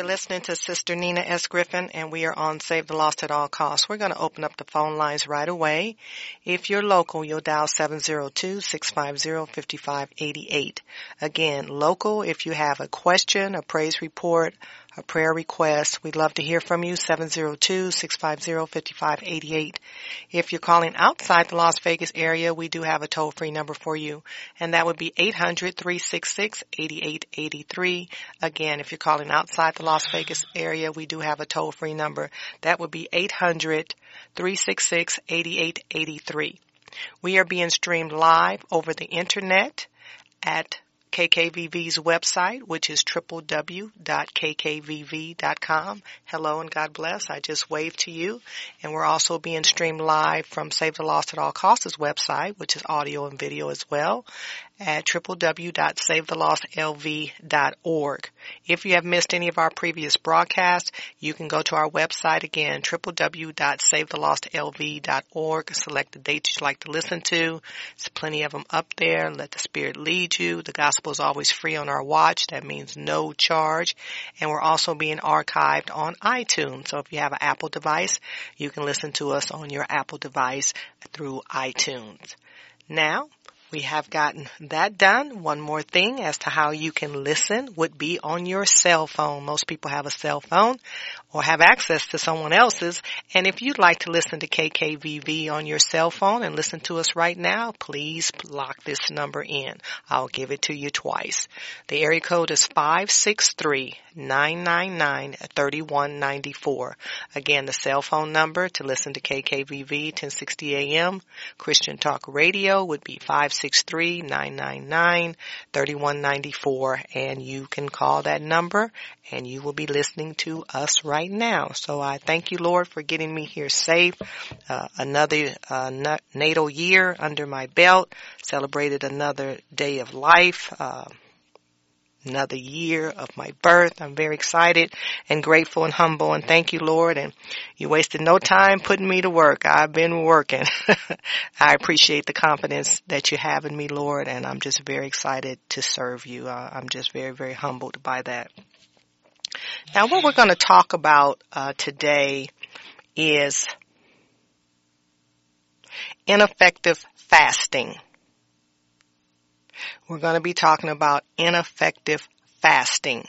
You're listening to Sister Nina S. Griffin, and we are on Save the Lost at All Costs. We're going to open up the phone lines right away. If you're local, you'll dial 702-650-5588. Again, local, if you have a question, a praise report, a prayer request. We'd love to hear from you, 702-650-5588. If you're calling outside the Las Vegas area, we do have a toll-free number for you, and that would be 800-366-8883. Again, if you're calling outside the Las Vegas area, we do have a toll-free number. That would be 800-366-8883. We are being streamed live over the internet at KKVV's website, which is www.kkvv.com. Hello and God bless. I just waved to you. And we're also being streamed live from Save the Lost at All Costs website, which is audio and video as well at www.savethelostlv.org. If you have missed any of our previous broadcasts, you can go to our website again, www.savethelostlv.org. Select the dates you'd like to listen to. There's plenty of them up there. Let the Spirit lead you. The gospel is always free on our watch. That means no charge. And we're also being archived on iTunes. So if you have an Apple device, you can listen to us on your Apple device through iTunes. Now, we have gotten that done. One more thing as to how you can listen would be on your cell phone. Most people have a cell phone or have access to someone else's. And if you'd like to listen to KKVV on your cell phone and listen to us right now, please lock this number in. I'll give it to you twice. The area code is 563-999-3194. Again, the cell phone number to listen to KKVV 1060 AM Christian Talk Radio would be 563-999-3194 and you can call that number and you will be listening to us right right now. So I thank you, Lord, for getting me here safe. Uh, another uh, natal year under my belt. Celebrated another day of life. Uh, another year of my birth. I'm very excited and grateful and humble and thank you, Lord. And you wasted no time putting me to work. I've been working. I appreciate the confidence that you have in me, Lord, and I'm just very excited to serve you. Uh, I'm just very, very humbled by that. Now, what we're going to talk about uh, today is ineffective fasting. We're going to be talking about ineffective fasting.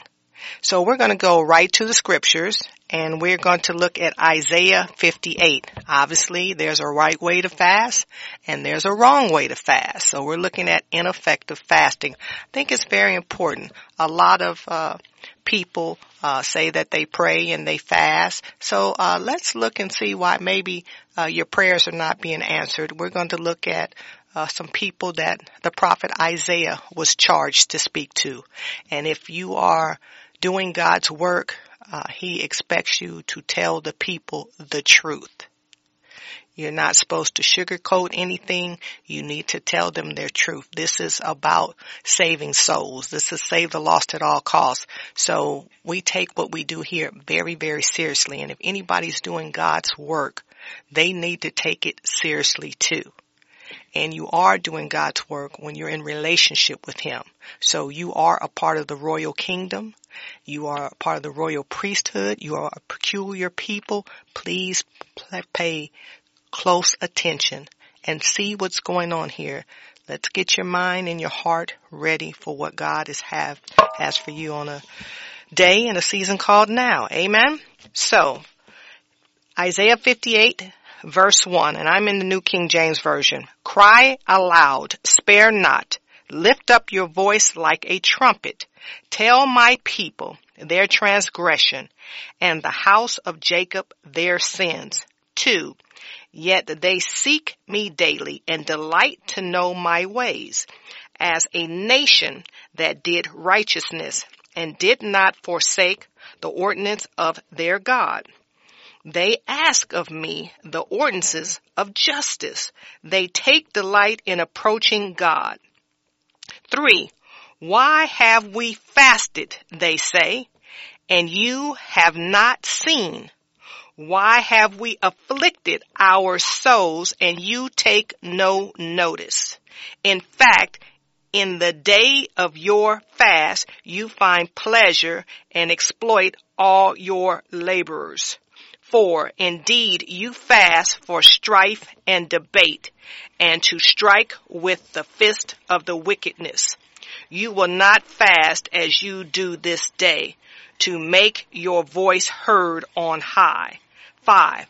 So we're going to go right to the scriptures and we're going to look at Isaiah 58. Obviously, there's a right way to fast and there's a wrong way to fast. So we're looking at ineffective fasting. I think it's very important. A lot of uh, people uh, say that they pray and they fast. So uh, let's look and see why maybe uh, your prayers are not being answered. We're going to look at uh, some people that the prophet Isaiah was charged to speak to, and if you are doing God's work, uh, He expects you to tell the people the truth. You're not supposed to sugarcoat anything. You need to tell them their truth. This is about saving souls. This is save the lost at all costs. So we take what we do here very, very seriously. And if anybody's doing God's work, they need to take it seriously too. And you are doing God's work when you're in relationship with Him. So you are a part of the royal kingdom. You are a part of the royal priesthood. You are a peculiar people. Please pay close attention and see what's going on here. Let's get your mind and your heart ready for what God is have, has for you on a day and a season called now. Amen. So Isaiah 58 verse 1, and I'm in the New King James Version. Cry aloud, spare not, lift up your voice like a trumpet. Tell my people their transgression and the house of Jacob their sins. 2. Yet they seek me daily and delight to know my ways as a nation that did righteousness and did not forsake the ordinance of their God. They ask of me the ordinances of justice. They take delight in approaching God. Three, why have we fasted, they say, and you have not seen? Why have we afflicted our souls and you take no notice? In fact, in the day of your fast, you find pleasure and exploit all your laborers. For indeed you fast for strife and debate and to strike with the fist of the wickedness. You will not fast as you do this day to make your voice heard on high. Five.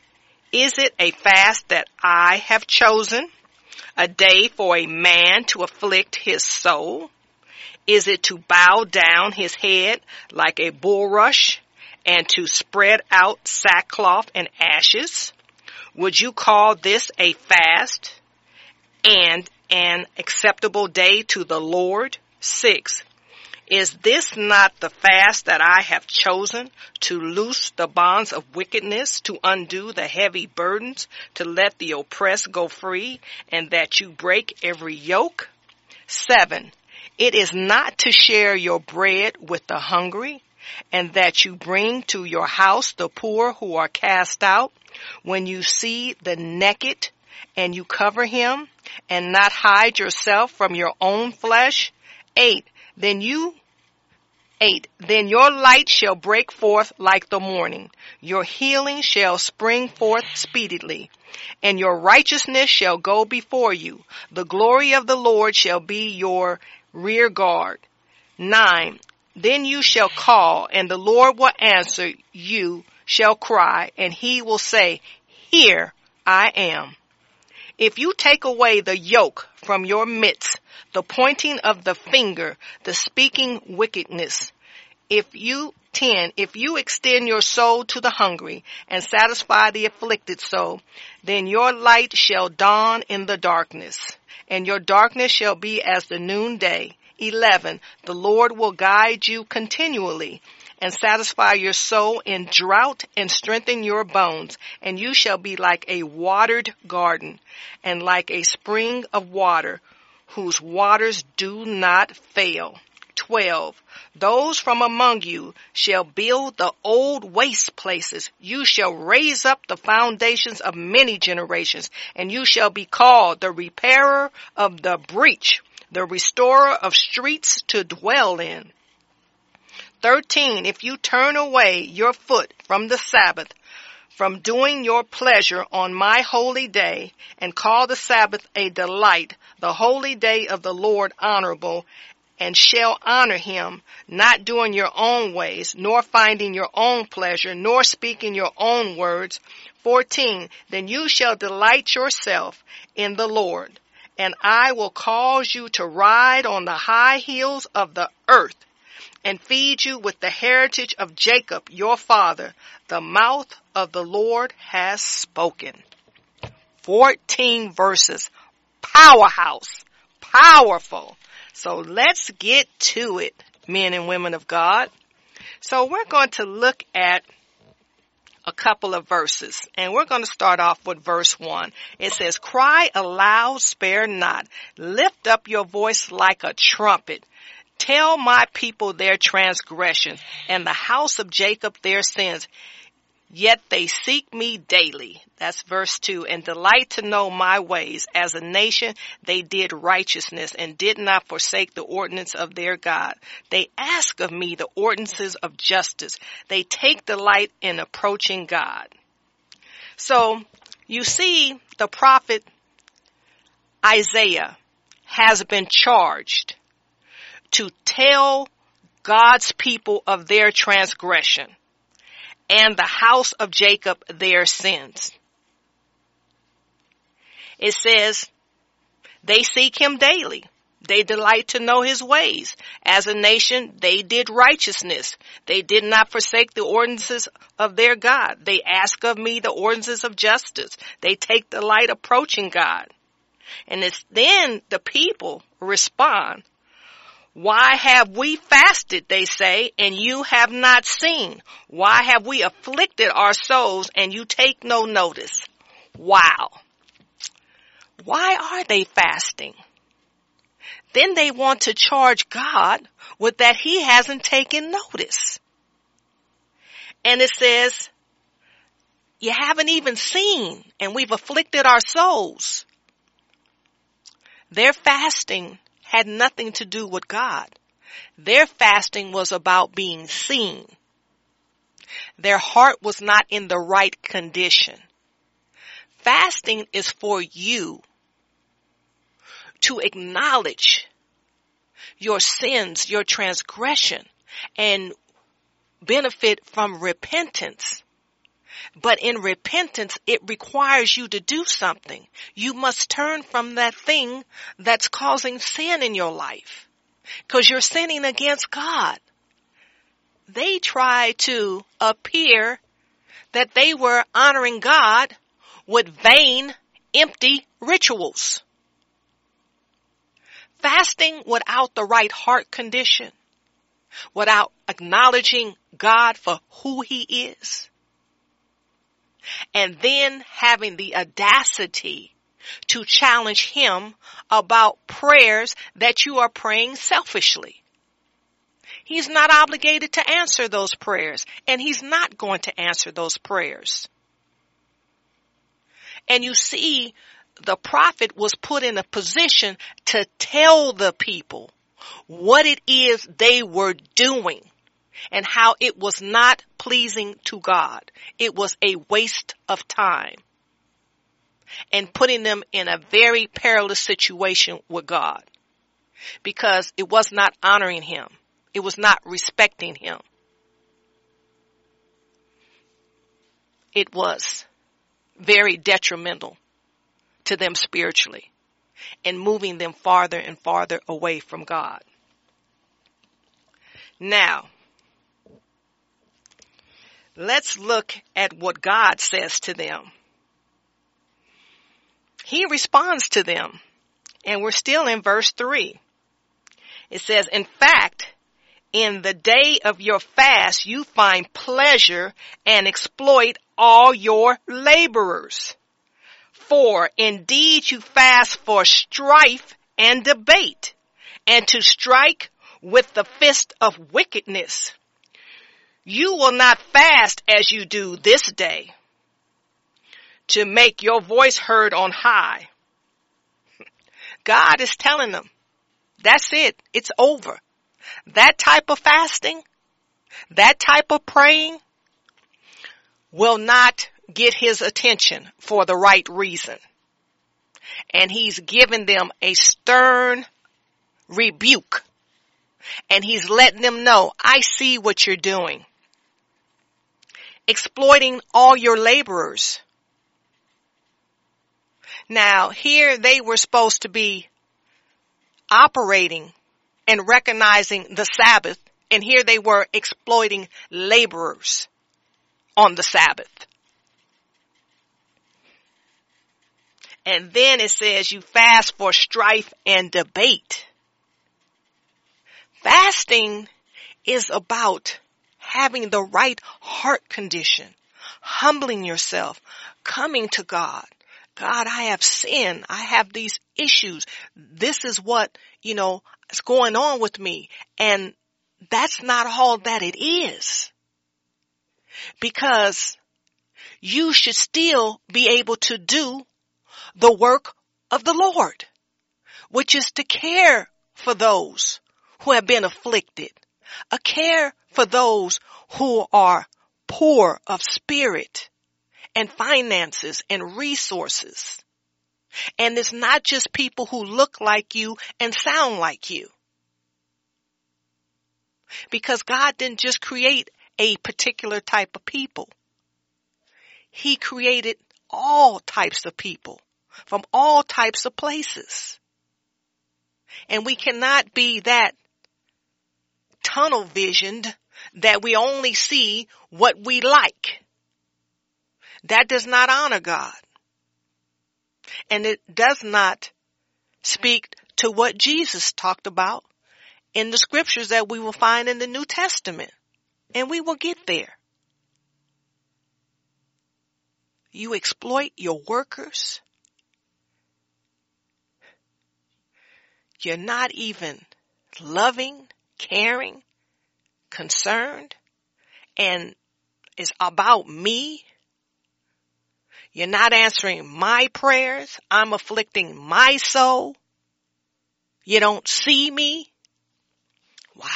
Is it a fast that I have chosen? A day for a man to afflict his soul? Is it to bow down his head like a bulrush and to spread out sackcloth and ashes? Would you call this a fast and an acceptable day to the Lord? Six. Is this not the fast that I have chosen to loose the bonds of wickedness, to undo the heavy burdens, to let the oppressed go free, and that you break every yoke? Seven. It is not to share your bread with the hungry, and that you bring to your house the poor who are cast out, when you see the naked and you cover him and not hide yourself from your own flesh. Eight, then you Eight, then your light shall break forth like the morning. Your healing shall spring forth speedily, and your righteousness shall go before you. The glory of the Lord shall be your rear guard. Nine, then you shall call and the Lord will answer you shall cry and he will say, here I am. If you take away the yoke from your midst, the pointing of the finger, the speaking wickedness, if you 10, if you extend your soul to the hungry and satisfy the afflicted soul, then your light shall dawn in the darkness and your darkness shall be as the noonday 11. The Lord will guide you continually and satisfy your soul in drought and strengthen your bones. And you shall be like a watered garden and like a spring of water whose waters do not fail. 12. Those from among you shall build the old waste places. You shall raise up the foundations of many generations and you shall be called the repairer of the breach the restorer of streets to dwell in. 13. If you turn away your foot from the Sabbath, from doing your pleasure on my holy day, and call the Sabbath a delight, the holy day of the Lord honorable, and shall honor him, not doing your own ways, nor finding your own pleasure, nor speaking your own words. 14. Then you shall delight yourself in the Lord and I will cause you to ride on the high hills of the earth and feed you with the heritage of Jacob, your father. The mouth of the Lord has spoken. 14 verses. Powerhouse. Powerful. So let's get to it, men and women of God. So we're going to look at a couple of verses and we're going to start off with verse one. It says, cry aloud, spare not, lift up your voice like a trumpet. Tell my people their transgressions and the house of Jacob their sins. Yet they seek me daily. That's verse two and delight to know my ways. As a nation, they did righteousness and did not forsake the ordinance of their God. They ask of me the ordinances of justice. They take delight in approaching God. So you see the prophet Isaiah has been charged to tell God's people of their transgression and the house of Jacob their sins. It says, they seek him daily. They delight to know his ways. As a nation, they did righteousness. They did not forsake the ordinances of their God. They ask of me the ordinances of justice. They take delight approaching God. And it's then the people respond. Why have we fasted, they say, and you have not seen? Why have we afflicted our souls and you take no notice? Wow. Why are they fasting? Then they want to charge God with that he hasn't taken notice. And it says, you haven't even seen and we've afflicted our souls. Their fasting had nothing to do with God. Their fasting was about being seen. Their heart was not in the right condition. Fasting is for you to acknowledge your sins, your transgression, and benefit from repentance. But in repentance, it requires you to do something. You must turn from that thing that's causing sin in your life. Cause you're sinning against God. They try to appear that they were honoring God with vain, empty rituals. Fasting without the right heart condition, without acknowledging God for who He is, and then having the audacity to challenge Him about prayers that you are praying selfishly. He's not obligated to answer those prayers, and He's not going to answer those prayers. And you see the prophet was put in a position to tell the people what it is they were doing and how it was not pleasing to God. It was a waste of time and putting them in a very perilous situation with God because it was not honoring him. It was not respecting him. It was very detrimental to them spiritually and moving them farther and farther away from God. Now, let's look at what God says to them. He responds to them, and we're still in verse 3. It says, In fact, in the day of your fast, you find pleasure and exploit all your laborers. For indeed you fast for strife and debate and to strike with the fist of wickedness. You will not fast as you do this day to make your voice heard on high. God is telling them, that's it. It's over. That type of fasting, that type of praying will not get his attention for the right reason. And he's given them a stern rebuke. And he's letting them know, I see what you're doing. Exploiting all your laborers. Now here they were supposed to be operating and recognizing the Sabbath and here they were exploiting laborers on the Sabbath. And then it says you fast for strife and debate. Fasting is about having the right heart condition, humbling yourself, coming to God. God, I have sin. I have these issues. This is what, you know, is going on with me. And that's not all that it is. Because you should still be able to do the work of the Lord, which is to care for those who have been afflicted, a care for those who are poor of spirit and finances and resources. And it's not just people who look like you and sound like you. Because God didn't just create a particular type of people. He created all types of people from all types of places. And we cannot be that tunnel visioned that we only see what we like. That does not honor God. And it does not speak to what Jesus talked about in the scriptures that we will find in the New Testament. And we will get there. You exploit your workers. You're not even loving, caring, concerned, and it's about me. You're not answering my prayers. I'm afflicting my soul. You don't see me. Wow.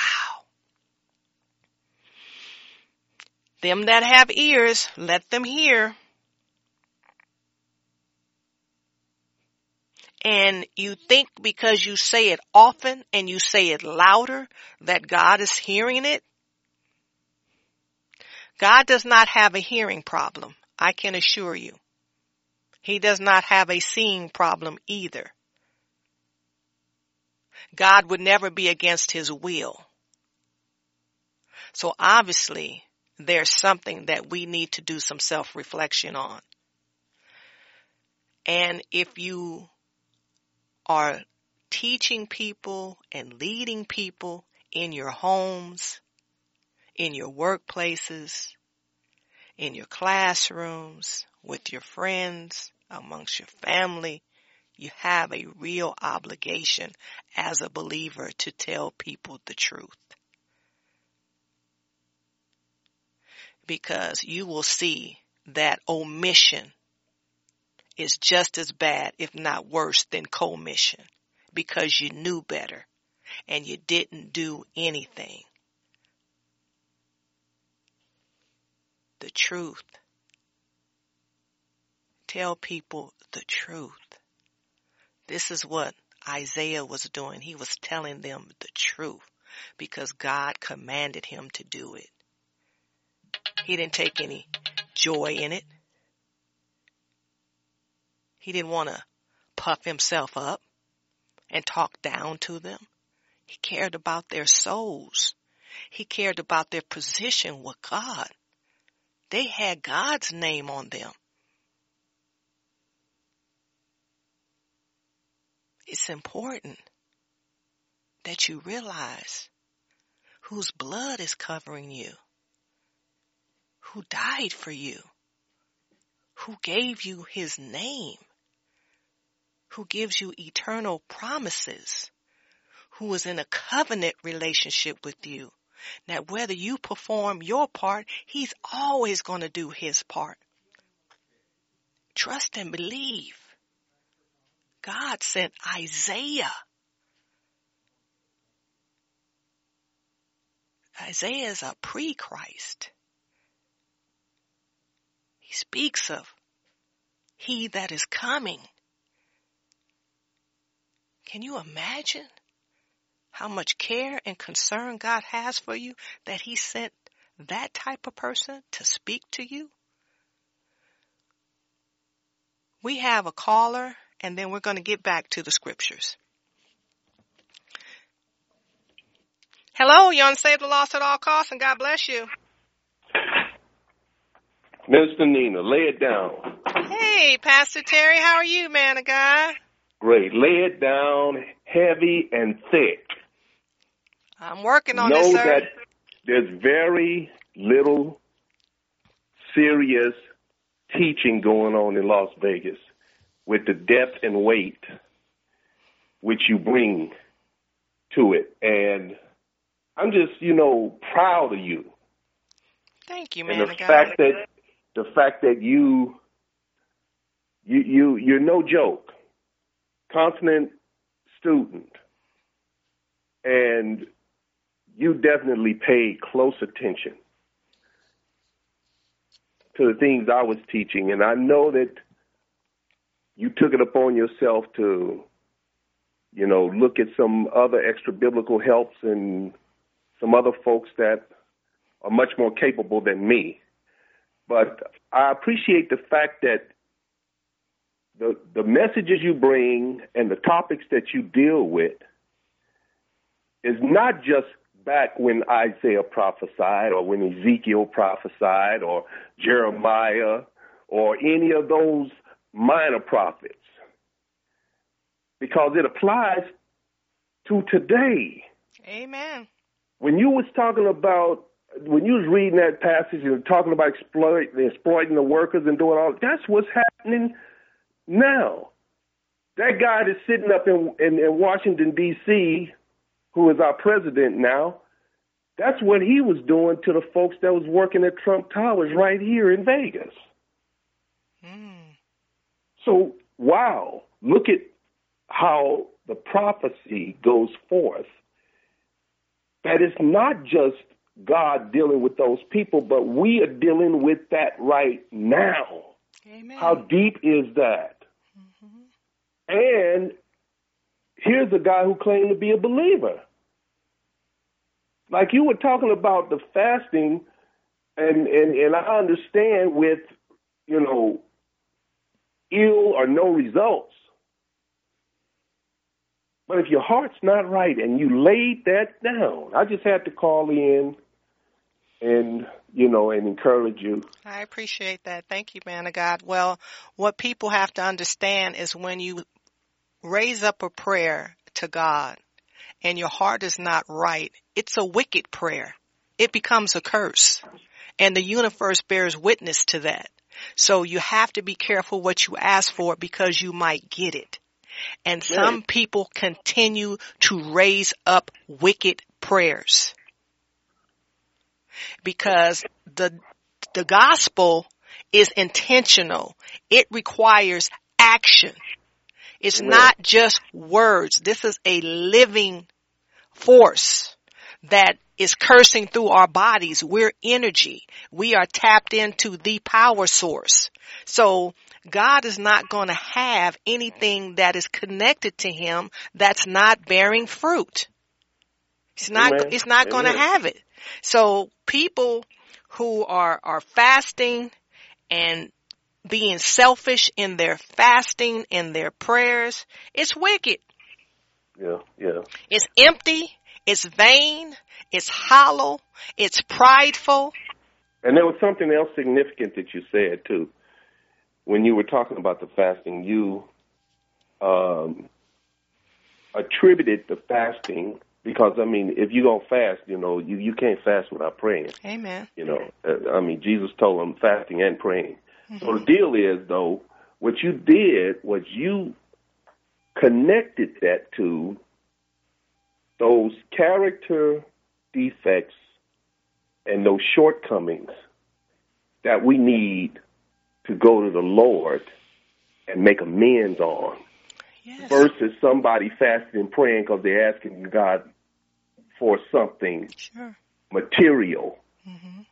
Them that have ears, let them hear. And you think because you say it often and you say it louder that God is hearing it. God does not have a hearing problem. I can assure you. He does not have a seeing problem either. God would never be against his will. So obviously there's something that we need to do some self-reflection on. And if you are teaching people and leading people in your homes, in your workplaces, in your classrooms, with your friends, amongst your family, you have a real obligation as a believer to tell people the truth. Because you will see that omission is just as bad, if not worse, than commission because you knew better and you didn't do anything. The truth. Tell people the truth. This is what Isaiah was doing. He was telling them the truth because God commanded him to do it. He didn't take any joy in it. He didn't want to puff himself up and talk down to them. He cared about their souls. He cared about their position with God. They had God's name on them. It's important that you realize whose blood is covering you, who died for you, who gave you his name who gives you eternal promises, who is in a covenant relationship with you. Now, whether you perform your part, he's always going to do his part. Trust and believe. God sent Isaiah. Isaiah is a pre-Christ. He speaks of he that is coming. Can you imagine how much care and concern God has for you that he sent that type of person to speak to you? We have a caller and then we're going to get back to the scriptures. Hello, you're on Save the Lost at All Costs and God bless you. Mr. Nina, lay it down. Hey, Pastor Terry, how are you, man of God? Great. Lay it down heavy and thick. I'm working on know this, sir. that there's very little serious teaching going on in Las Vegas with the depth and weight which you bring to it. And I'm just, you know, proud of you. Thank you, and man the of God. fact that the fact that you you you you're no joke. Constant student. And you definitely paid close attention to the things I was teaching. And I know that you took it upon yourself to, you know, look at some other extra biblical helps and some other folks that are much more capable than me. But I appreciate the fact that the the messages you bring and the topics that you deal with is not just back when Isaiah prophesied or when Ezekiel prophesied or Jeremiah or any of those minor prophets because it applies to today. Amen. When you was talking about when you was reading that passage and talking about exploit, exploiting the workers and doing all that's what's happening now. That guy that's sitting up in, in, in Washington D.C., who is our president now, that's what he was doing to the folks that was working at Trump Towers right here in Vegas. Mm. So, wow, look at how the prophecy goes forth. That it's not just God dealing with those people, but we are dealing with that right now. Amen. How deep is that? And here's a guy who claimed to be a believer. Like you were talking about the fasting, and and and I understand with you know ill or no results. But if your heart's not right and you laid that down, I just had to call in and you know and encourage you. I appreciate that. Thank you, man of God. Well, what people have to understand is when you raise up a prayer to God and your heart is not right, it's a wicked prayer. It becomes a curse. And the universe bears witness to that. So you have to be careful what you ask for because you might get it. And some people continue to raise up wicked prayers. Because the, the gospel is intentional. It requires action. It's not just words. This is a living force that is cursing through our bodies. We're energy. We are tapped into the power source. So God is not going to have anything that is connected to him that's not bearing fruit. It's not, Amen. it's not going to have it. So people who are, are fasting and being selfish in their fasting and their prayers, it's wicked. Yeah, yeah. It's empty. It's vain. It's hollow. It's prideful. And there was something else significant that you said too when you were talking about the fasting, you um, attributed the fasting because I mean, if you don't fast, you know, you you can't fast without praying. Amen. You know, uh, I mean, Jesus told them fasting and praying. Mm-hmm. So the deal is though, what you did was you connected that to those character defects and those shortcomings that we need to go to the Lord and make amends on yes. versus somebody fasting and praying because they're asking God for something sure. material. Mm-hmm.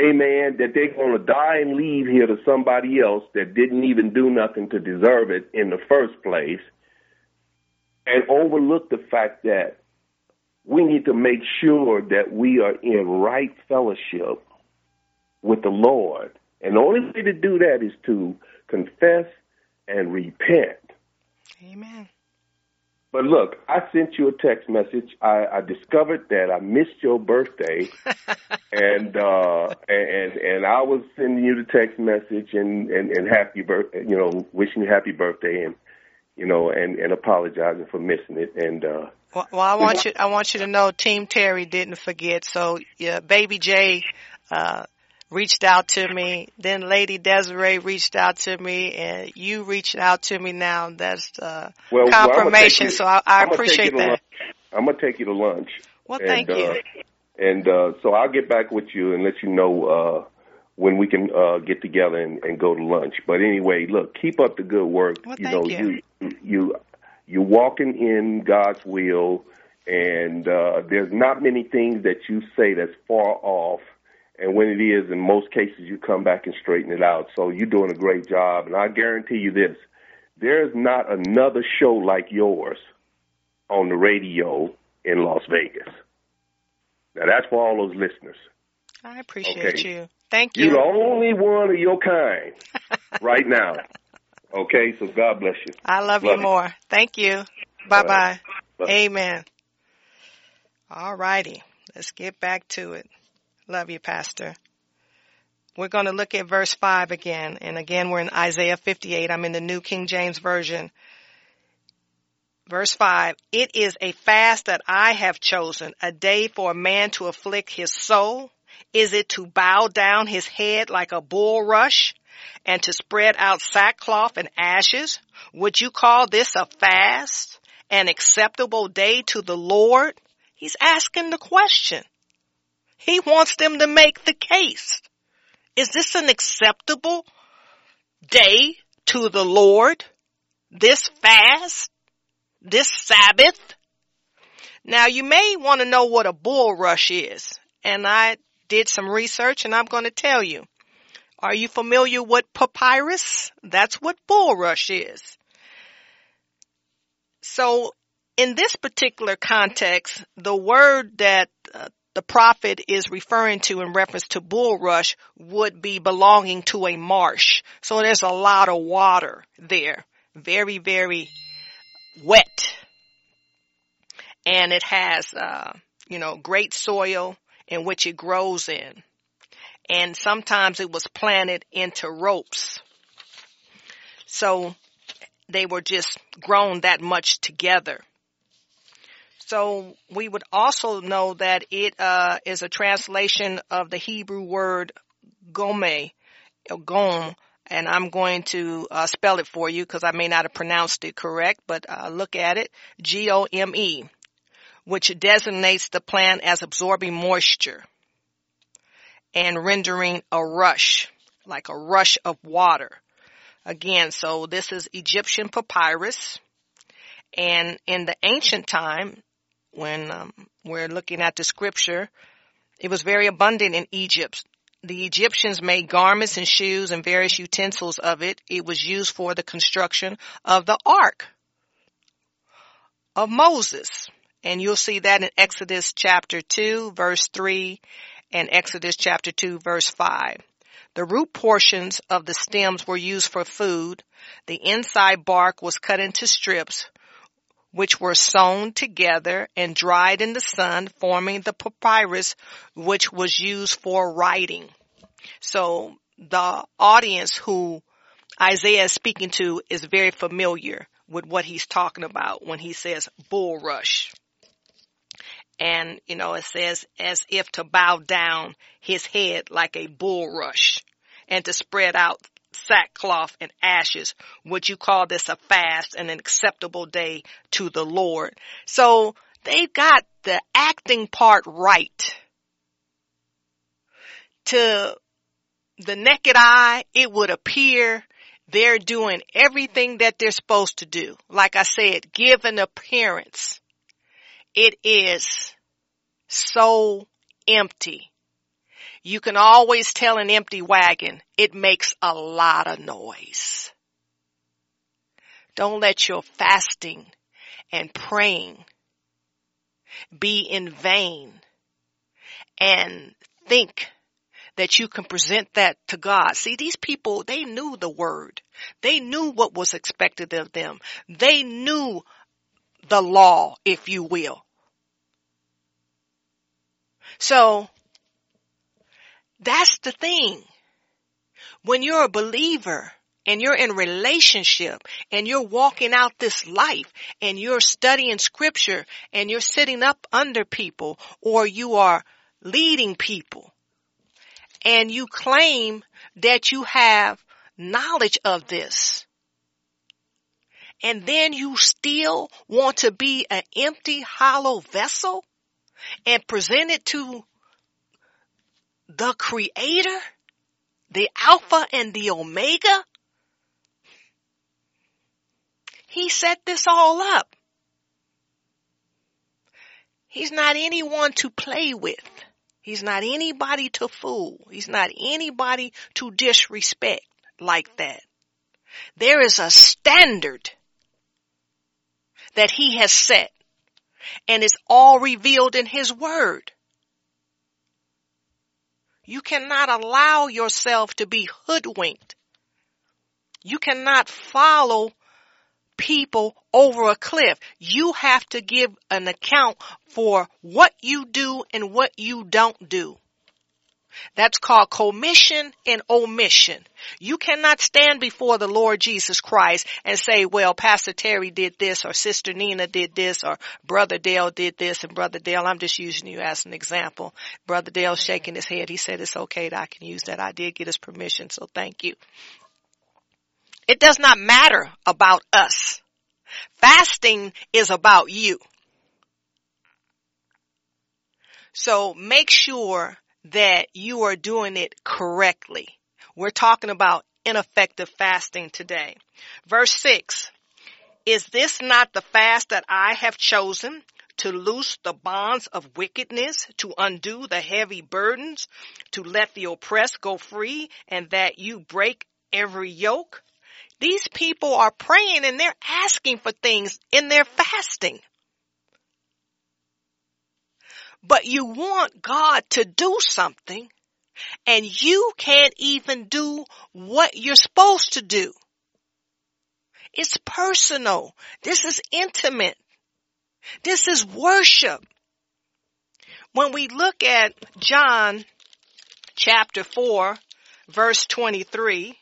Amen. That they're going to die and leave here to somebody else that didn't even do nothing to deserve it in the first place and overlook the fact that we need to make sure that we are in right fellowship with the Lord and the only way to do that is to confess and repent. Amen. But look, I sent you a text message. I, I discovered that I missed your birthday, and uh, and and I was sending you the text message and and, and happy birthday, you know, wishing you happy birthday, and you know, and and apologizing for missing it. And uh, well, well I want you I want you to know, Team Terry didn't forget. So, yeah, Baby J. Uh, reached out to me. Then Lady Desiree reached out to me, and you reached out to me now. That's uh, well, confirmation. Well, you, so I, I appreciate that. Lunch. I'm gonna take you to lunch. Well, and, thank you. Uh, and uh, so I'll get back with you and let you know uh, when we can uh, get together and, and go to lunch. But anyway, look, keep up the good work. Well, you know, you. you you you're walking in God's will, and uh, there's not many things that you say that's far off and when it is, in most cases, you come back and straighten it out. So you're doing a great job. And I guarantee you this there's not another show like yours on the radio in Las Vegas. Now, that's for all those listeners. I appreciate okay. you. Thank you. You're the only one of your kind right now. Okay, so God bless you. I love, love you more. Thank you. Bye bye. Amen. All righty. Let's get back to it. Love you, Pastor. We're going to look at verse 5 again. And again, we're in Isaiah 58. I'm in the New King James Version. Verse 5. It is a fast that I have chosen, a day for a man to afflict his soul. Is it to bow down his head like a bulrush and to spread out sackcloth and ashes? Would you call this a fast, an acceptable day to the Lord? He's asking the question. He wants them to make the case. Is this an acceptable day to the Lord? This fast? This Sabbath? Now you may want to know what a bulrush is. And I did some research and I'm going to tell you. Are you familiar with papyrus? That's what bulrush is. So in this particular context, the word that uh, the prophet is referring to in reference to bulrush would be belonging to a marsh. So there's a lot of water there. Very, very wet. And it has, uh, you know, great soil in which it grows in. And sometimes it was planted into ropes. So they were just grown that much together. So we would also know that it uh, is a translation of the Hebrew word gome, gom, and I'm going to uh, spell it for you because I may not have pronounced it correct, but uh, look at it, G-O-M-E, which designates the plant as absorbing moisture and rendering a rush, like a rush of water. Again, so this is Egyptian papyrus. And in the ancient time, when um, we're looking at the scripture, it was very abundant in Egypt. The Egyptians made garments and shoes and various utensils of it. It was used for the construction of the ark of Moses. And you'll see that in Exodus chapter 2 verse 3 and Exodus chapter 2 verse 5. The root portions of the stems were used for food. The inside bark was cut into strips which were sewn together and dried in the sun, forming the papyrus, which was used for writing. So the audience who Isaiah is speaking to is very familiar with what he's talking about when he says bulrush. And, you know, it says as if to bow down his head like a bulrush and to spread out sackcloth and ashes. Would you call this a fast and an acceptable day to the Lord? So they got the acting part right. To the naked eye, it would appear they're doing everything that they're supposed to do. Like I said, give an appearance. It is so empty. You can always tell an empty wagon. It makes a lot of noise. Don't let your fasting and praying be in vain and think that you can present that to God. See, these people, they knew the word. They knew what was expected of them. They knew the law, if you will. So that's the thing. When you're a believer and you're in relationship and you're walking out this life and you're studying scripture and you're sitting up under people or you are leading people and you claim that you have knowledge of this and then you still want to be an empty hollow vessel and present it to the creator, the alpha and the omega. He set this all up. He's not anyone to play with. He's not anybody to fool. He's not anybody to disrespect like that. There is a standard that he has set and it's all revealed in his word. You cannot allow yourself to be hoodwinked. You cannot follow people over a cliff. You have to give an account for what you do and what you don't do. That's called commission and omission. You cannot stand before the Lord Jesus Christ and say, well, Pastor Terry did this or Sister Nina did this or Brother Dale did this and Brother Dale, I'm just using you as an example. Brother Dale shaking his head. He said it's okay that I can use that. I did get his permission, so thank you. It does not matter about us. Fasting is about you. So make sure that you are doing it correctly. We're talking about ineffective fasting today. Verse 6. Is this not the fast that I have chosen to loose the bonds of wickedness, to undo the heavy burdens, to let the oppressed go free, and that you break every yoke? These people are praying and they're asking for things in their fasting. But you want God to do something and you can't even do what you're supposed to do. It's personal. This is intimate. This is worship. When we look at John chapter 4 verse 23,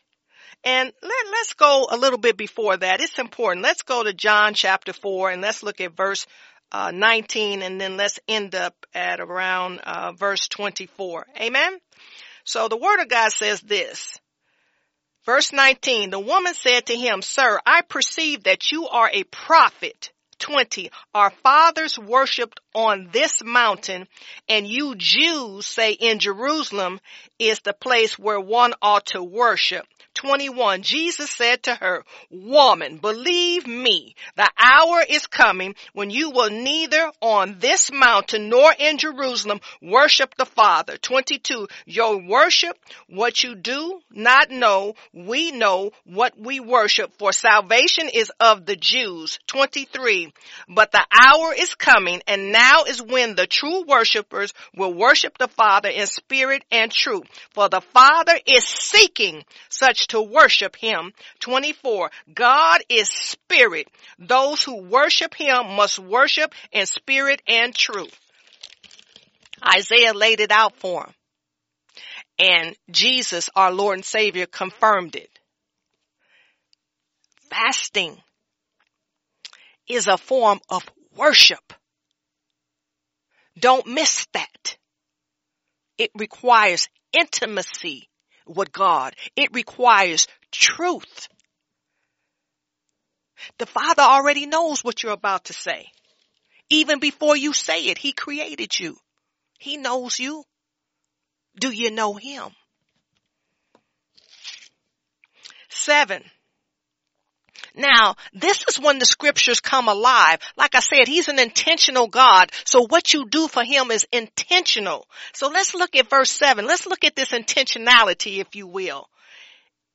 and let, let's go a little bit before that. It's important. Let's go to John chapter 4 and let's look at verse uh, 19 and then let's end up at around uh, verse 24. Amen. So the word of God says this. Verse 19, the woman said to him, sir, I perceive that you are a prophet. 20, our fathers worshiped on this mountain and you Jews say in Jerusalem is the place where one ought to worship. 21, Jesus said to her, woman, believe me, the hour is coming when you will neither on this mountain nor in Jerusalem worship the Father. 22, your worship, what you do not know, we know what we worship for salvation is of the Jews. 23, but the hour is coming and now is when the true worshipers will worship the Father in spirit and truth. For the Father is seeking such to worship him. 24. God is spirit. Those who worship him must worship in spirit and truth. Isaiah laid it out for him. And Jesus, our Lord and Savior, confirmed it. Fasting is a form of worship. Don't miss that. It requires intimacy with God. It requires truth. The Father already knows what you're about to say. Even before you say it, He created you. He knows you. Do you know Him? Seven. Now, this is when the scriptures come alive. Like I said, he's an intentional God. So what you do for him is intentional. So let's look at verse seven. Let's look at this intentionality, if you will.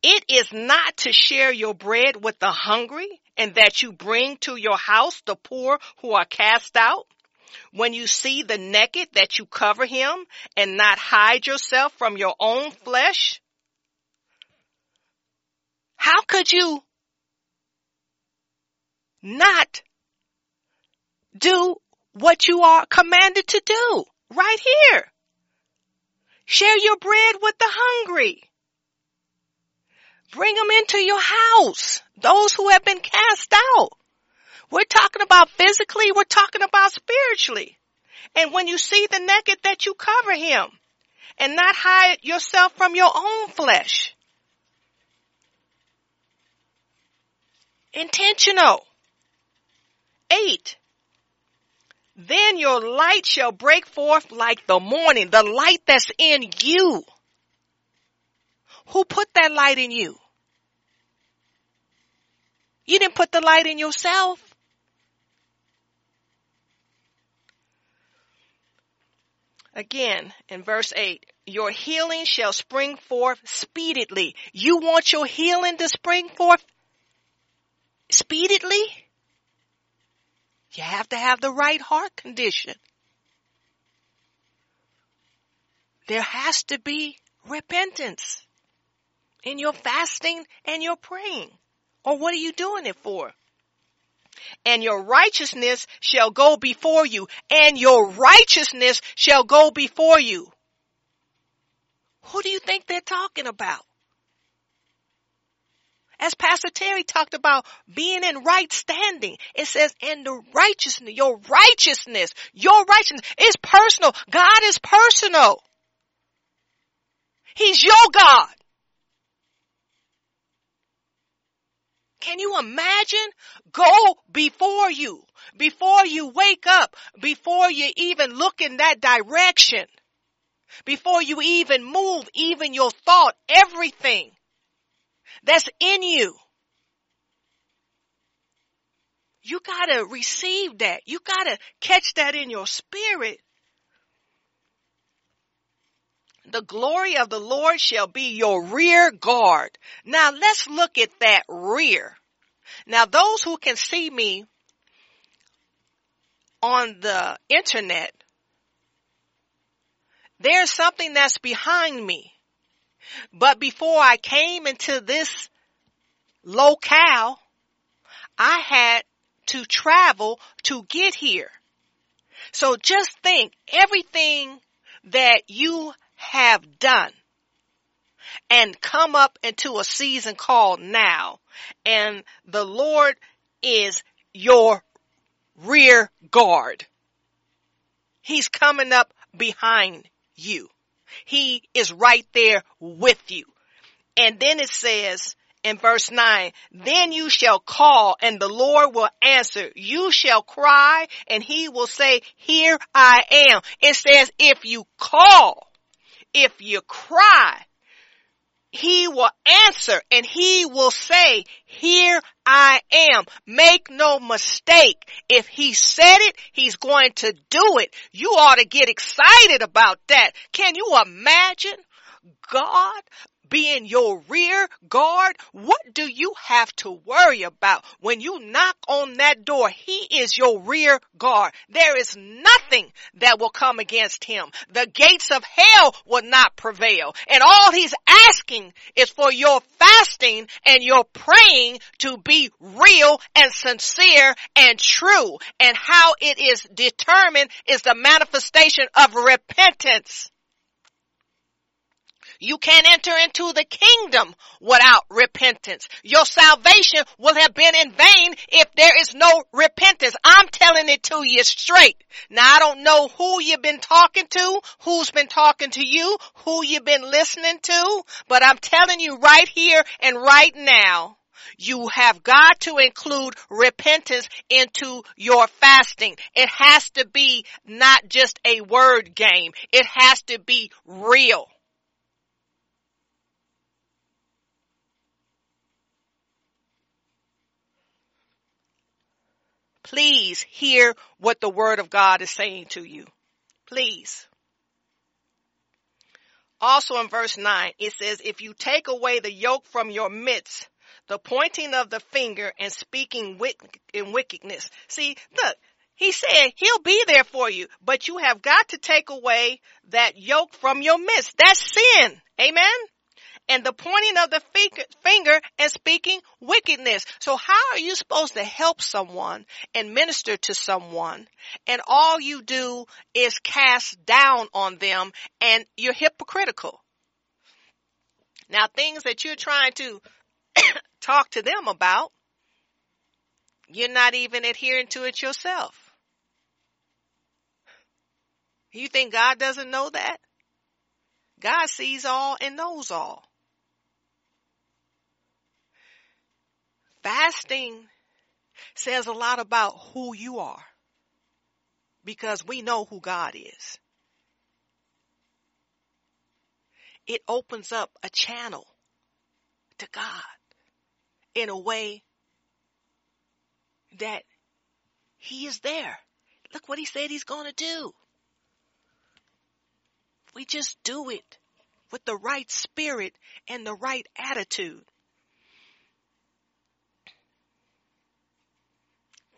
It is not to share your bread with the hungry and that you bring to your house the poor who are cast out. When you see the naked that you cover him and not hide yourself from your own flesh. How could you not do what you are commanded to do right here. Share your bread with the hungry. Bring them into your house. Those who have been cast out. We're talking about physically, we're talking about spiritually. And when you see the naked that you cover him and not hide yourself from your own flesh. Intentional. 8. Then your light shall break forth like the morning, the light that's in you. Who put that light in you? You didn't put the light in yourself. Again, in verse 8, your healing shall spring forth speedily. You want your healing to spring forth speedily? You have to have the right heart condition. there has to be repentance in your fasting and your praying. Or what are you doing it for? And your righteousness shall go before you, and your righteousness shall go before you. Who do you think they're talking about? As Pastor Terry talked about being in right standing, it says, and the righteousness, your righteousness, your righteousness is personal. God is personal. He's your God. Can you imagine? Go before you, before you wake up, before you even look in that direction, before you even move, even your thought, everything that's in you. You gotta receive that. You gotta catch that in your spirit. The glory of the Lord shall be your rear guard. Now let's look at that rear. Now those who can see me on the internet, there's something that's behind me. But before I came into this locale, I had to travel to get here. So just think everything that you have done and come up into a season called now. And the Lord is your rear guard. He's coming up behind you. He is right there with you. And then it says in verse 9, then you shall call and the Lord will answer. You shall cry and he will say, here I am. It says if you call, if you cry, he will answer and he will say, here I am. Make no mistake. If he said it, he's going to do it. You ought to get excited about that. Can you imagine God being your rear guard, what do you have to worry about when you knock on that door? He is your rear guard. There is nothing that will come against him. The gates of hell will not prevail. And all he's asking is for your fasting and your praying to be real and sincere and true. And how it is determined is the manifestation of repentance. You can't enter into the kingdom without repentance. Your salvation will have been in vain if there is no repentance. I'm telling it to you straight. Now I don't know who you've been talking to, who's been talking to you, who you've been listening to, but I'm telling you right here and right now, you have got to include repentance into your fasting. It has to be not just a word game. It has to be real. Please hear what the word of God is saying to you. Please. Also in verse 9, it says, if you take away the yoke from your midst, the pointing of the finger and speaking in wickedness. See, look, he said he'll be there for you, but you have got to take away that yoke from your midst. That's sin. Amen and the pointing of the finger and speaking wickedness. So how are you supposed to help someone and minister to someone and all you do is cast down on them and you're hypocritical? Now things that you're trying to talk to them about, you're not even adhering to it yourself. You think God doesn't know that? God sees all and knows all. Fasting says a lot about who you are because we know who God is. It opens up a channel to God in a way that He is there. Look what He said He's going to do. We just do it with the right spirit and the right attitude.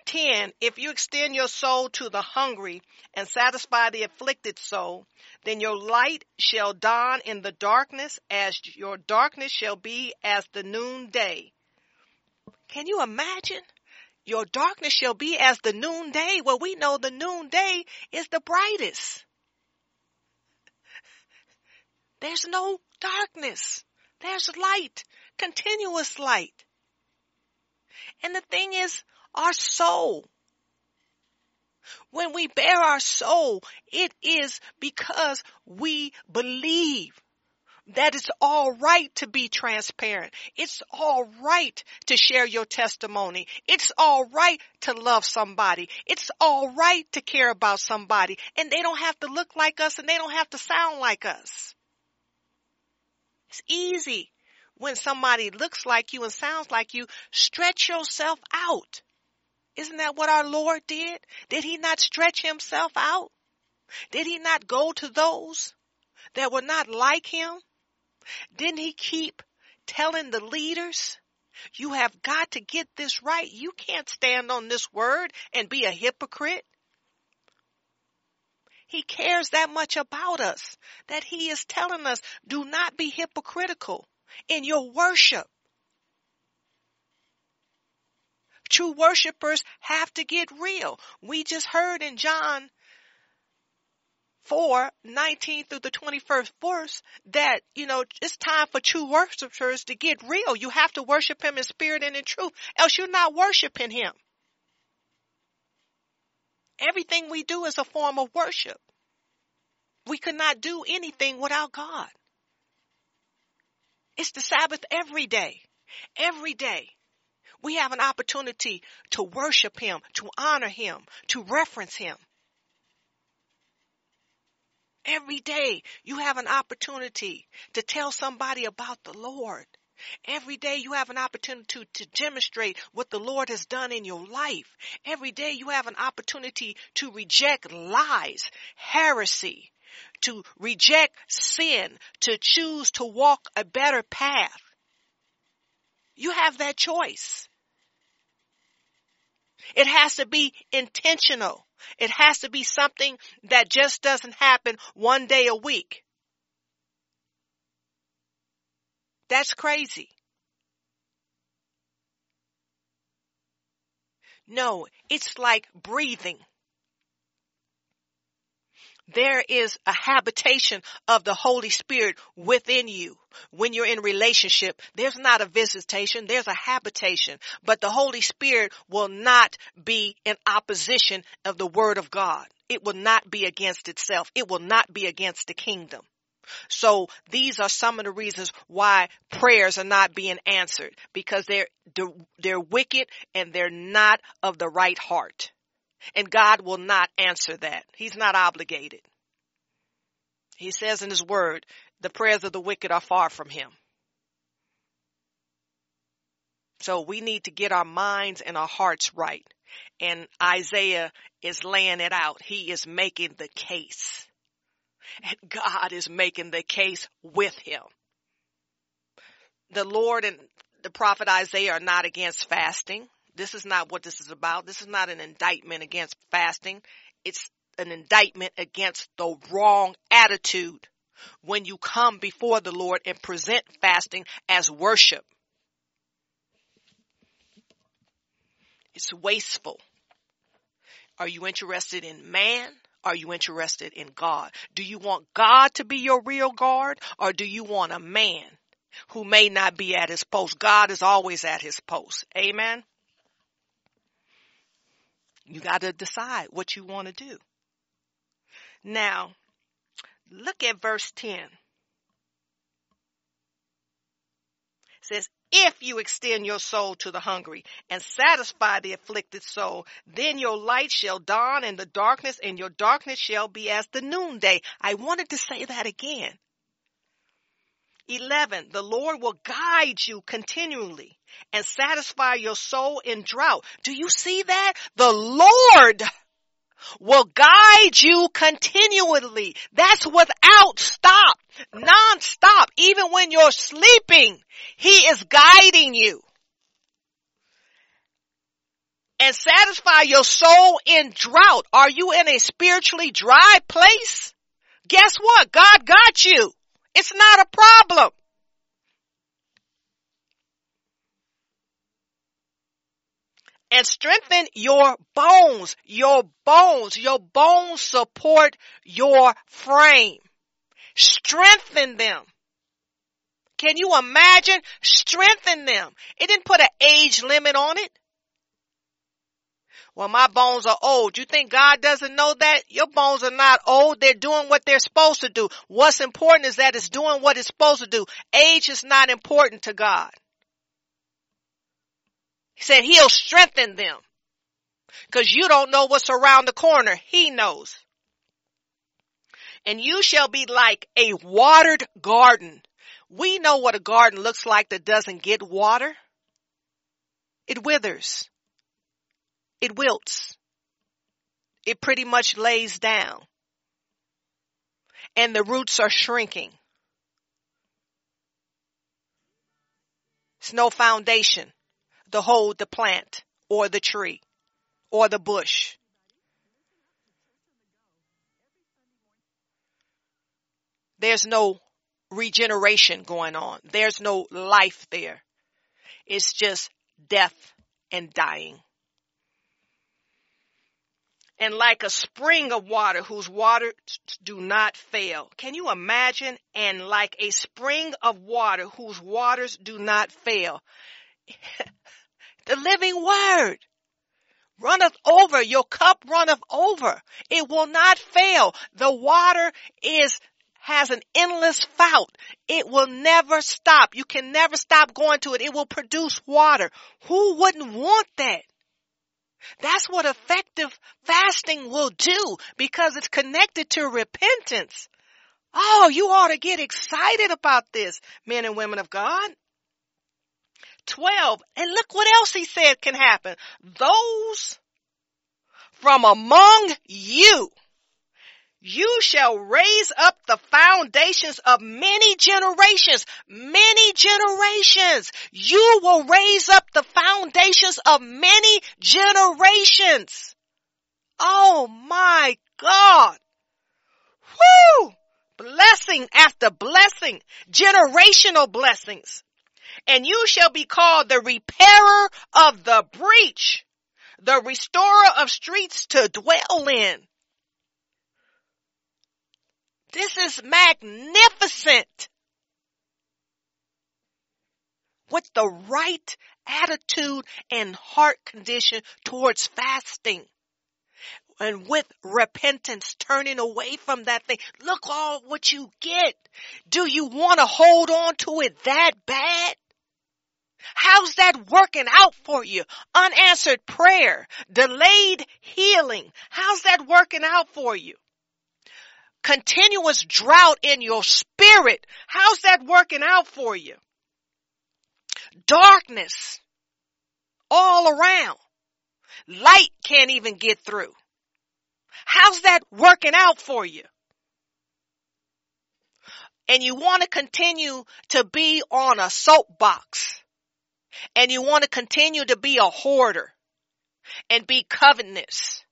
10, if you extend your soul to the hungry and satisfy the afflicted soul, then your light shall dawn in the darkness as your darkness shall be as the noonday. Can you imagine? Your darkness shall be as the noonday. Well, we know the noonday is the brightest. There's no darkness. There's light, continuous light. And the thing is, our soul. When we bare our soul, it is because we believe that it's all right to be transparent. It's all right to share your testimony. It's all right to love somebody. It's all right to care about somebody. And they don't have to look like us and they don't have to sound like us. It's easy when somebody looks like you and sounds like you. Stretch yourself out. Isn't that what our Lord did? Did he not stretch himself out? Did he not go to those that were not like him? Didn't he keep telling the leaders, you have got to get this right. You can't stand on this word and be a hypocrite. He cares that much about us that he is telling us, do not be hypocritical in your worship. True worshipers have to get real. We just heard in John 4, 19 through the 21st verse that, you know, it's time for true worshipers to get real. You have to worship him in spirit and in truth, else you're not worshiping him. Everything we do is a form of worship. We could not do anything without God. It's the Sabbath every day. Every day. We have an opportunity to worship Him, to honor Him, to reference Him. Every day you have an opportunity to tell somebody about the Lord. Every day you have an opportunity to, to, demonstrate what the Lord has done in your life. Every day you have an opportunity to reject lies, heresy, to reject sin, to choose to walk a better path. You have that choice. It has to be intentional. It has to be something that just doesn't happen one day a week. That's crazy. No, it's like breathing there is a habitation of the Holy Spirit within you. When you're in relationship, there's not a visitation, there's a habitation, but the Holy Spirit will not be in opposition of the Word of God. It will not be against itself. It will not be against the kingdom. So these are some of the reasons why prayers are not being answered because they're, they're wicked and they're not of the right heart. And God will not answer that. He's not obligated. He says in his word, the prayers of the wicked are far from him. So we need to get our minds and our hearts right. And Isaiah is laying it out. He is making the case. And God is making the case with him. The Lord and the prophet Isaiah are not against fasting. This is not what this is about. This is not an indictment against fasting. It's an indictment against the wrong attitude when you come before the Lord and present fasting as worship. It's wasteful. Are you interested in man? Are you interested in God? Do you want God to be your real guard or do you want a man who may not be at his post? God is always at his post. Amen. You got to decide what you want to do. Now, look at verse 10. It says, if you extend your soul to the hungry and satisfy the afflicted soul, then your light shall dawn in the darkness and your darkness shall be as the noonday. I wanted to say that again. 11. The Lord will guide you continually and satisfy your soul in drought. Do you see that? The Lord will guide you continually. That's without stop, non-stop. Even when you're sleeping, He is guiding you. and satisfy your soul in drought. Are you in a spiritually dry place? Guess what? God got you. It's not a problem. and strengthen your bones. Your bones, your bones support your frame. Strengthen them. Can you imagine? Strengthen them. It didn't put an age limit on it. Well, my bones are old. You think God doesn't know that? Your bones are not old. They're doing what they're supposed to do. What's important is that it's doing what it's supposed to do. Age is not important to God. He said he'll strengthen them. Cause you don't know what's around the corner. He knows. And you shall be like a watered garden. We know what a garden looks like that doesn't get water. It withers. It wilts. It pretty much lays down. And the roots are shrinking. It's no foundation to hold the plant or the tree or the bush. There's no regeneration going on. There's no life there. It's just death and dying. And like a spring of water whose waters do not fail. Can you imagine? And like a spring of water whose waters do not fail. the living word runneth over. Your cup runneth over. It will not fail. The water is has an endless fountain. It will never stop. You can never stop going to it. It will produce water. Who wouldn't want that? That's what effective fasting will do because it's connected to repentance. Oh, you ought to get excited about this, men and women of God. 12. And look what else he said can happen. Those from among you, you shall raise up the foundations of many generations, many generations. You will raise up the foundations of many generations. Oh my God. Whoo! Blessing after blessing, generational blessings and you shall be called the repairer of the breach, the restorer of streets to dwell in. This is magnificent. With the right attitude and heart condition towards fasting and with repentance, turning away from that thing. Look all what you get. Do you want to hold on to it that bad? How's that working out for you? Unanswered prayer, delayed healing. How's that working out for you? Continuous drought in your spirit. How's that working out for you? Darkness all around. Light can't even get through. How's that working out for you? And you want to continue to be on a soapbox and you want to continue to be a hoarder and be covetous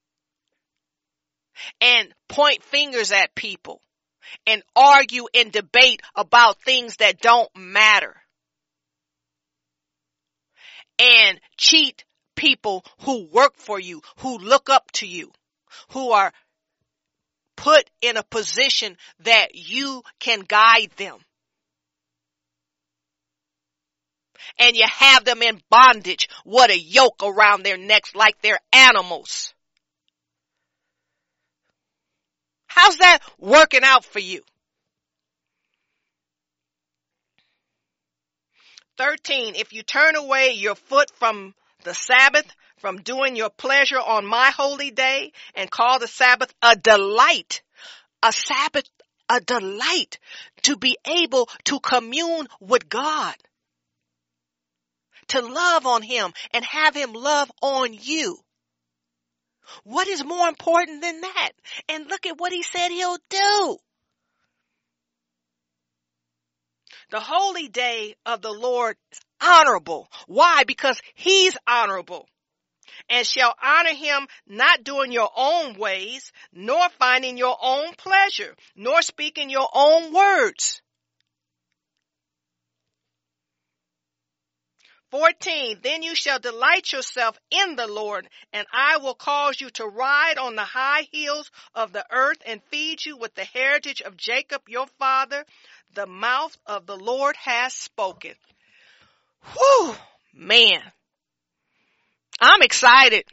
and point fingers at people and argue and debate about things that don't matter and cheat people who work for you, who look up to you, who are put in a position that you can guide them. and you have them in bondage. What a yoke around their necks like they're animals. How's that working out for you? 13. If you turn away your foot from the Sabbath, from doing your pleasure on my holy day and call the Sabbath a delight, a Sabbath, a delight to be able to commune with God to love on him and have him love on you. What is more important than that? And look at what he said he'll do. The holy day of the Lord is honorable. Why? Because he's honorable. and shall honor him not doing your own ways, nor finding your own pleasure, nor speaking your own words. 14. Then you shall delight yourself in the Lord, and I will cause you to ride on the high hills of the earth and feed you with the heritage of Jacob your father. The mouth of the Lord has spoken. Whew, man. I'm excited.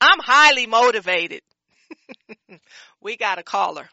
I'm highly motivated. we got a caller.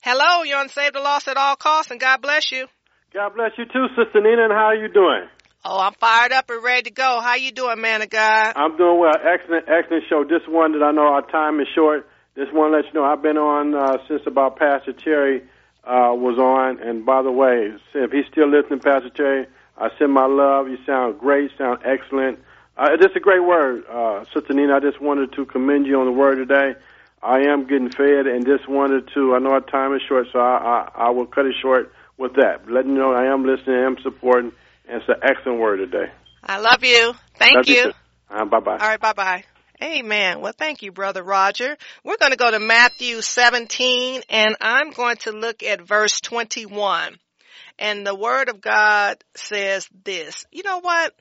Hello, you're on Save the Lost at All Costs, and God bless you. God bless you too, Sister Nina, and how are you doing? Oh, I'm fired up and ready to go. How you doing, man of God? I'm doing well. Excellent, excellent show. Just one that I know our time is short. Just want to let you know I've been on uh, since about Pastor Terry uh, was on. And by the way, if he's still listening, Pastor Terry, I send my love. You sound great, sound excellent. Uh, just a great word, uh, Sister Nina. I just wanted to commend you on the word today. I am getting fed, and just wanted to. I know our time is short, so I, I, I will cut it short with that. Letting you know I am listening, I am supporting, and it's an excellent word today. I love you. Thank Love you. you. Uh, bye bye. All right, bye bye. Amen. Well, thank you, Brother Roger. We're going to go to Matthew 17 and I'm going to look at verse 21. And the word of God says this. You know what?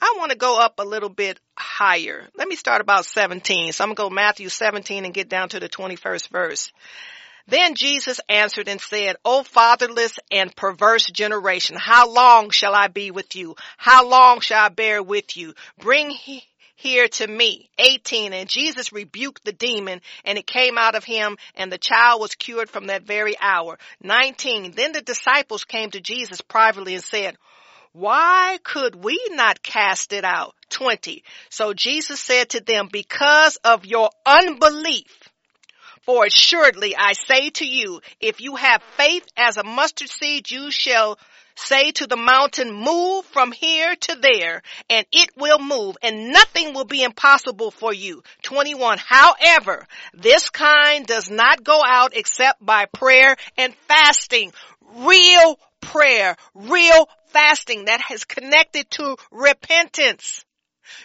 I want to go up a little bit higher. Let me start about 17. So I'm going to go Matthew 17 and get down to the 21st verse. Then Jesus answered and said, O fatherless and perverse generation, how long shall I be with you? How long shall I bear with you? Bring he- here to me. 18. And Jesus rebuked the demon and it came out of him and the child was cured from that very hour. 19. Then the disciples came to Jesus privately and said, why could we not cast it out? 20. So Jesus said to them, because of your unbelief, for assuredly I say to you, if you have faith as a mustard seed, you shall say to the mountain, move from here to there, and it will move, and nothing will be impossible for you. 21. However, this kind does not go out except by prayer and fasting. Real prayer, real fasting that has connected to repentance.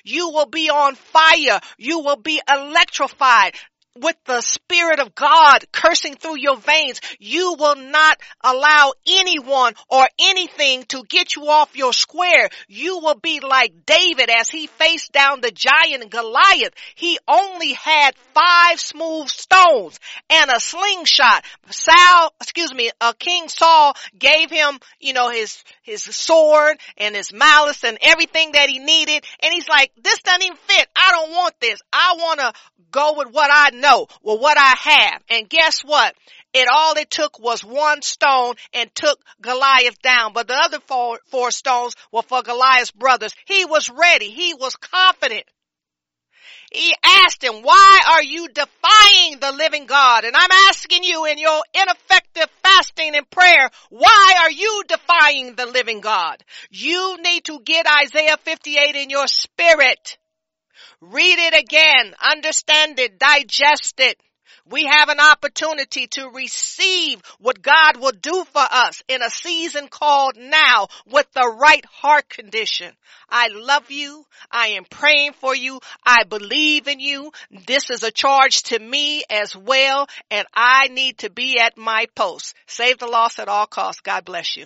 You will be on fire. You will be electrified with the Spirit of God cursing through your veins. You will not allow anyone or anything to get you off your square. You will be like David as he faced down the giant Goliath. He only had five smooth stones and a slingshot. Saul, excuse me, uh, King Saul gave him, you know, his, his sword and his malice and everything that he needed. And he's like, this doesn't even fit. I don't want this. I want to go with what I know, with what I have. And guess what? It all it took was one stone and took Goliath down. But the other four, four stones were for Goliath's brothers. He was ready. He was confident. He asked him, why are you defying the living God? And I'm asking you in your ineffective fasting and prayer, why are you defying the living God? You need to get Isaiah 58 in your spirit. Read it again, understand it, digest it. We have an opportunity to receive what God will do for us in a season called now with the right heart condition. I love you. I am praying for you. I believe in you. This is a charge to me as well, and I need to be at my post. Save the lost at all costs. God bless you.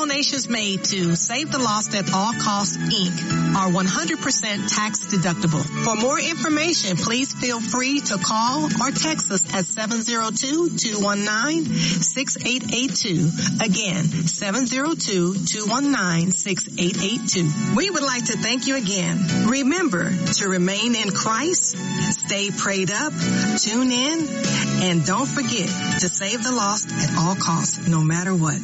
donations made to Save the Lost at All Costs Inc. are 100% tax deductible. For more information, please feel free to call or text us at 702-219-6882. Again, 702-219-6882. We would like to thank you again. Remember to remain in Christ, stay prayed up, tune in, and don't forget to save the lost at all costs, no matter what.